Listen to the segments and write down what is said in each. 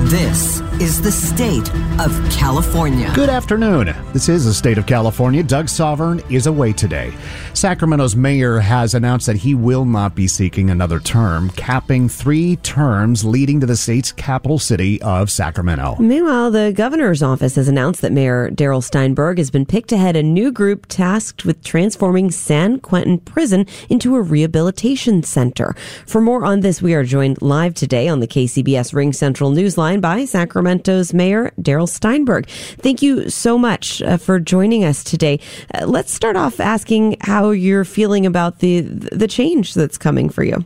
This is the state of California. Good afternoon. This is the state of California. Doug Sovern is away today. Sacramento's mayor has announced that he will not be seeking another term, capping three terms leading to the state's capital city of Sacramento. Meanwhile, the governor's office has announced that Mayor Darrell Steinberg has been picked to head a new group tasked with transforming San Quentin Prison into a rehabilitation center. For more on this, we are joined live today on the KCBS RingCentral Newsline by Sacramento's Mayor Darrell Steinberg. Thank you so much uh, for joining us today. Uh, let's start off asking how you're feeling about the the change that's coming for you.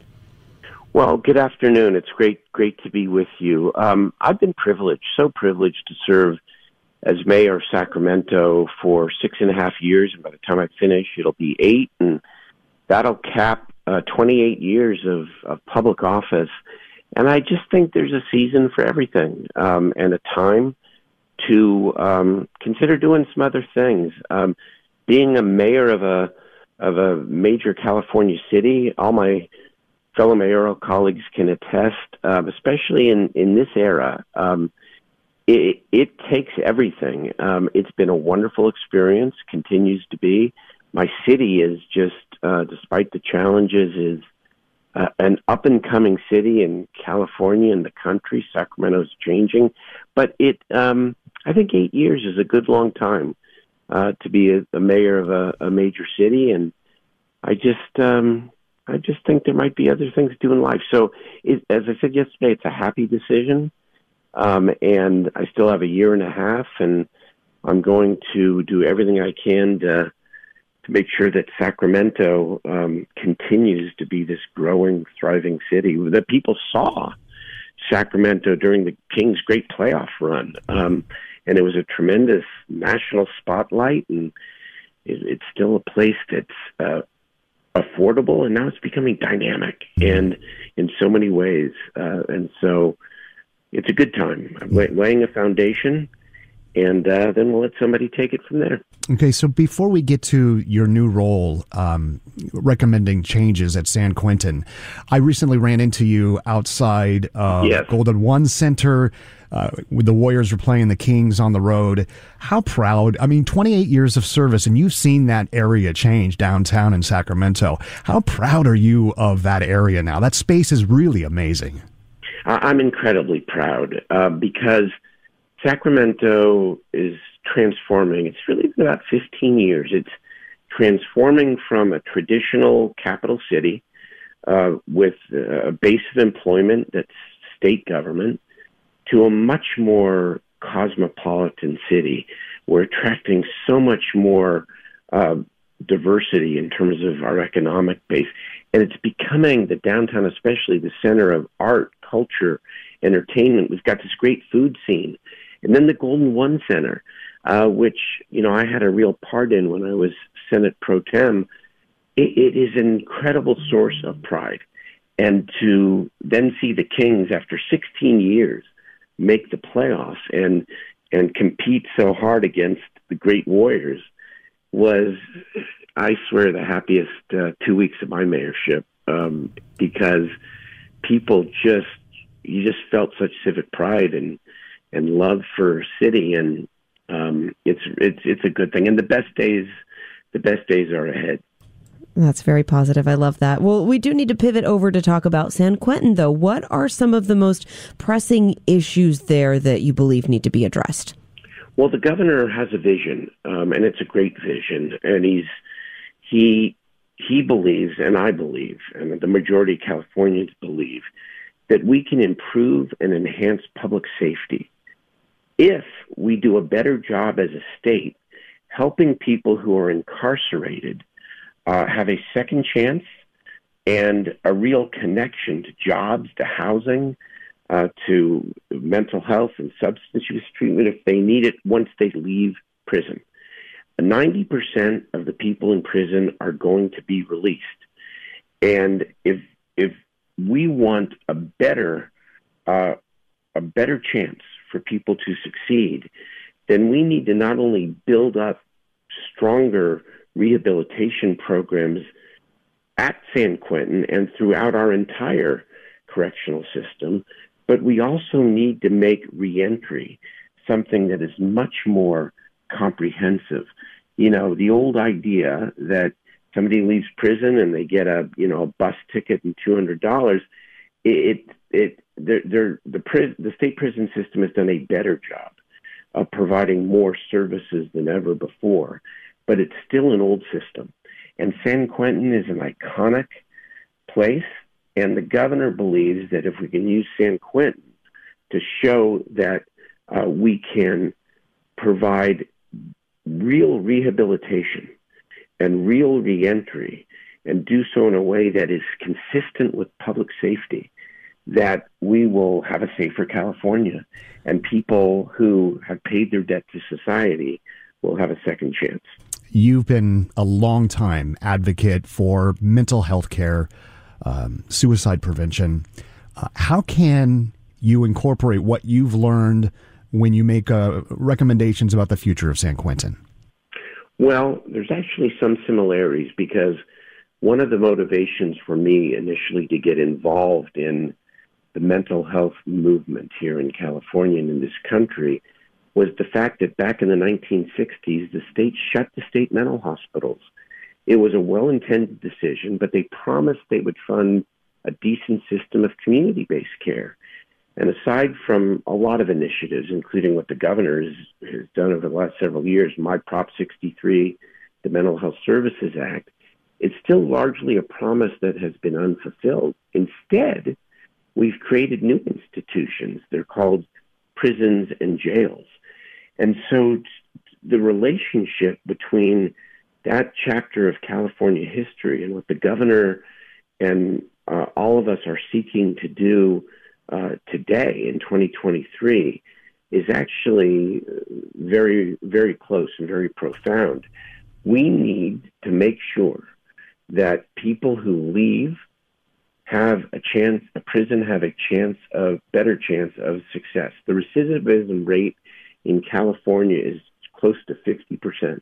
Well, good afternoon. It's great great to be with you. Um, I've been privileged, so privileged to serve as mayor of Sacramento for six and a half years, and by the time I finish, it'll be eight, and that'll cap uh, 28 years of, of public office. And I just think there's a season for everything um, and a time to um, consider doing some other things. Um, being a mayor of a of a major California city, all my fellow mayoral colleagues can attest, uh, especially in in this era. Um, it, it takes everything. Um, it's been a wonderful experience, continues to be. My city is just, uh, despite the challenges, is uh, an up and coming city in California and the country. Sacramento's changing, but it um, I think eight years is a good long time uh, to be a, a mayor of a, a major city, and I just um, I just think there might be other things to do in life. So, it, as I said yesterday, it's a happy decision, um, and I still have a year and a half, and I'm going to do everything I can to to make sure that Sacramento um, continues to be this growing, thriving city. That people saw Sacramento during the Kings' great playoff run, um, and it was a tremendous national spotlight, and it, it's still a place that's uh, affordable, and now it's becoming dynamic and in so many ways, uh, and so it's a good time. I'm laying a foundation and uh, then we'll let somebody take it from there. Okay, so before we get to your new role, um, recommending changes at San Quentin, I recently ran into you outside uh, yes. Golden One Center. Uh, with the Warriors were playing the Kings on the road. How proud? I mean, 28 years of service, and you've seen that area change downtown in Sacramento. How proud are you of that area now? That space is really amazing. I'm incredibly proud uh, because Sacramento is transforming. It's really been about 15 years. It's transforming from a traditional capital city uh, with a base of employment that's state government to a much more cosmopolitan city. We're attracting so much more uh, diversity in terms of our economic base. And it's becoming the downtown, especially the center of art, culture, entertainment. We've got this great food scene. And then the Golden One Center, uh, which, you know, I had a real part in when I was Senate pro tem. it, it is an incredible source of pride. And to then see the Kings after 16 years make the playoffs and and compete so hard against the great Warriors was, I swear, the happiest uh, two weeks of my mayorship um, because people just you just felt such civic pride and and love for city, and um, it's it's it's a good thing. And the best days, the best days are ahead. That's very positive. I love that. Well, we do need to pivot over to talk about San Quentin, though. What are some of the most pressing issues there that you believe need to be addressed? Well, the governor has a vision, um, and it's a great vision, and he's he he believes, and I believe, and the majority of Californians believe that we can improve and enhance public safety if we do a better job as a state helping people who are incarcerated uh, have a second chance and a real connection to jobs, to housing, uh, to mental health and substance use treatment if they need it once they leave prison. 90% of the people in prison are going to be released. And if, if we want a better, uh, a better chance for people to succeed, then we need to not only build up stronger rehabilitation programs at San Quentin and throughout our entire correctional system, but we also need to make reentry something that is much more comprehensive. You know, the old idea that somebody leaves prison and they get a you know a bus ticket and two hundred dollars, it it they're, they're, the the state prison system has done a better job of providing more services than ever before, but it's still an old system. And San Quentin is an iconic place, and the governor believes that if we can use San Quentin to show that uh, we can provide real rehabilitation and real reentry and do so in a way that is consistent with public safety, that we will have a safer California and people who have paid their debt to society will have a second chance. You've been a long time advocate for mental health care, um, suicide prevention. Uh, how can you incorporate what you've learned when you make uh, recommendations about the future of San Quentin? Well, there's actually some similarities because one of the motivations for me initially to get involved in the mental health movement here in California and in this country was the fact that back in the 1960s, the state shut the state mental hospitals. It was a well intended decision, but they promised they would fund a decent system of community based care. And aside from a lot of initiatives, including what the governor has, has done over the last several years, My Prop 63, the Mental Health Services Act, it's still largely a promise that has been unfulfilled. Instead, we've created new institutions. They're called prisons and jails. And so the relationship between that chapter of California history and what the governor and uh, all of us are seeking to do uh, today in 2023 is actually very, very close and very profound. We need to make sure that people who leave have a chance, a prison have a chance of better chance of success. The recidivism rate in California is close to 50%.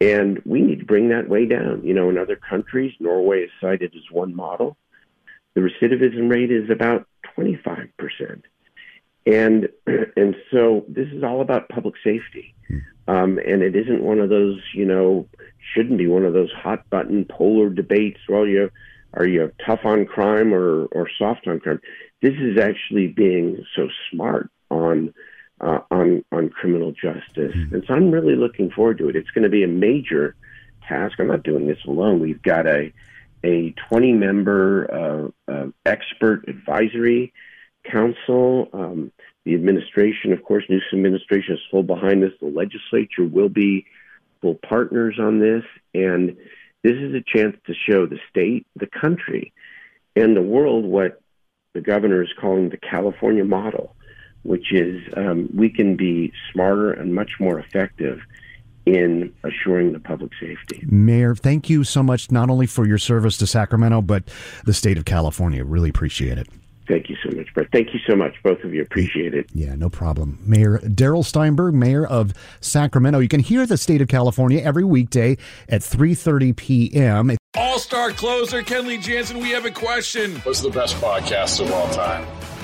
And we need to bring that way down. You know, in other countries, Norway is cited as one model. The recidivism rate is about 25%. And, and so this is all about public safety. Um, and it isn't one of those, you know, shouldn't be one of those hot button polar debates. Well, you are you tough on crime or, or soft on crime? This is actually being so smart on uh, on on criminal justice, mm-hmm. and so I'm really looking forward to it. It's going to be a major task. I'm not doing this alone. We've got a a 20 member uh, uh, expert advisory council. Um, the administration, of course, Newsom administration is full behind this. The legislature will be full partners on this, and this is a chance to show the state, the country, and the world what the governor is calling the California model which is um, we can be smarter and much more effective in assuring the public safety. Mayor, thank you so much, not only for your service to Sacramento, but the state of California. Really appreciate it. Thank you so much, Brett. Thank you so much. Both of you appreciate it. Yeah, no problem. Mayor Darrell Steinberg, Mayor of Sacramento. You can hear the state of California every weekday at 3.30 p.m. All-star closer Kenley Jansen, we have a question. What's the best podcast of all time?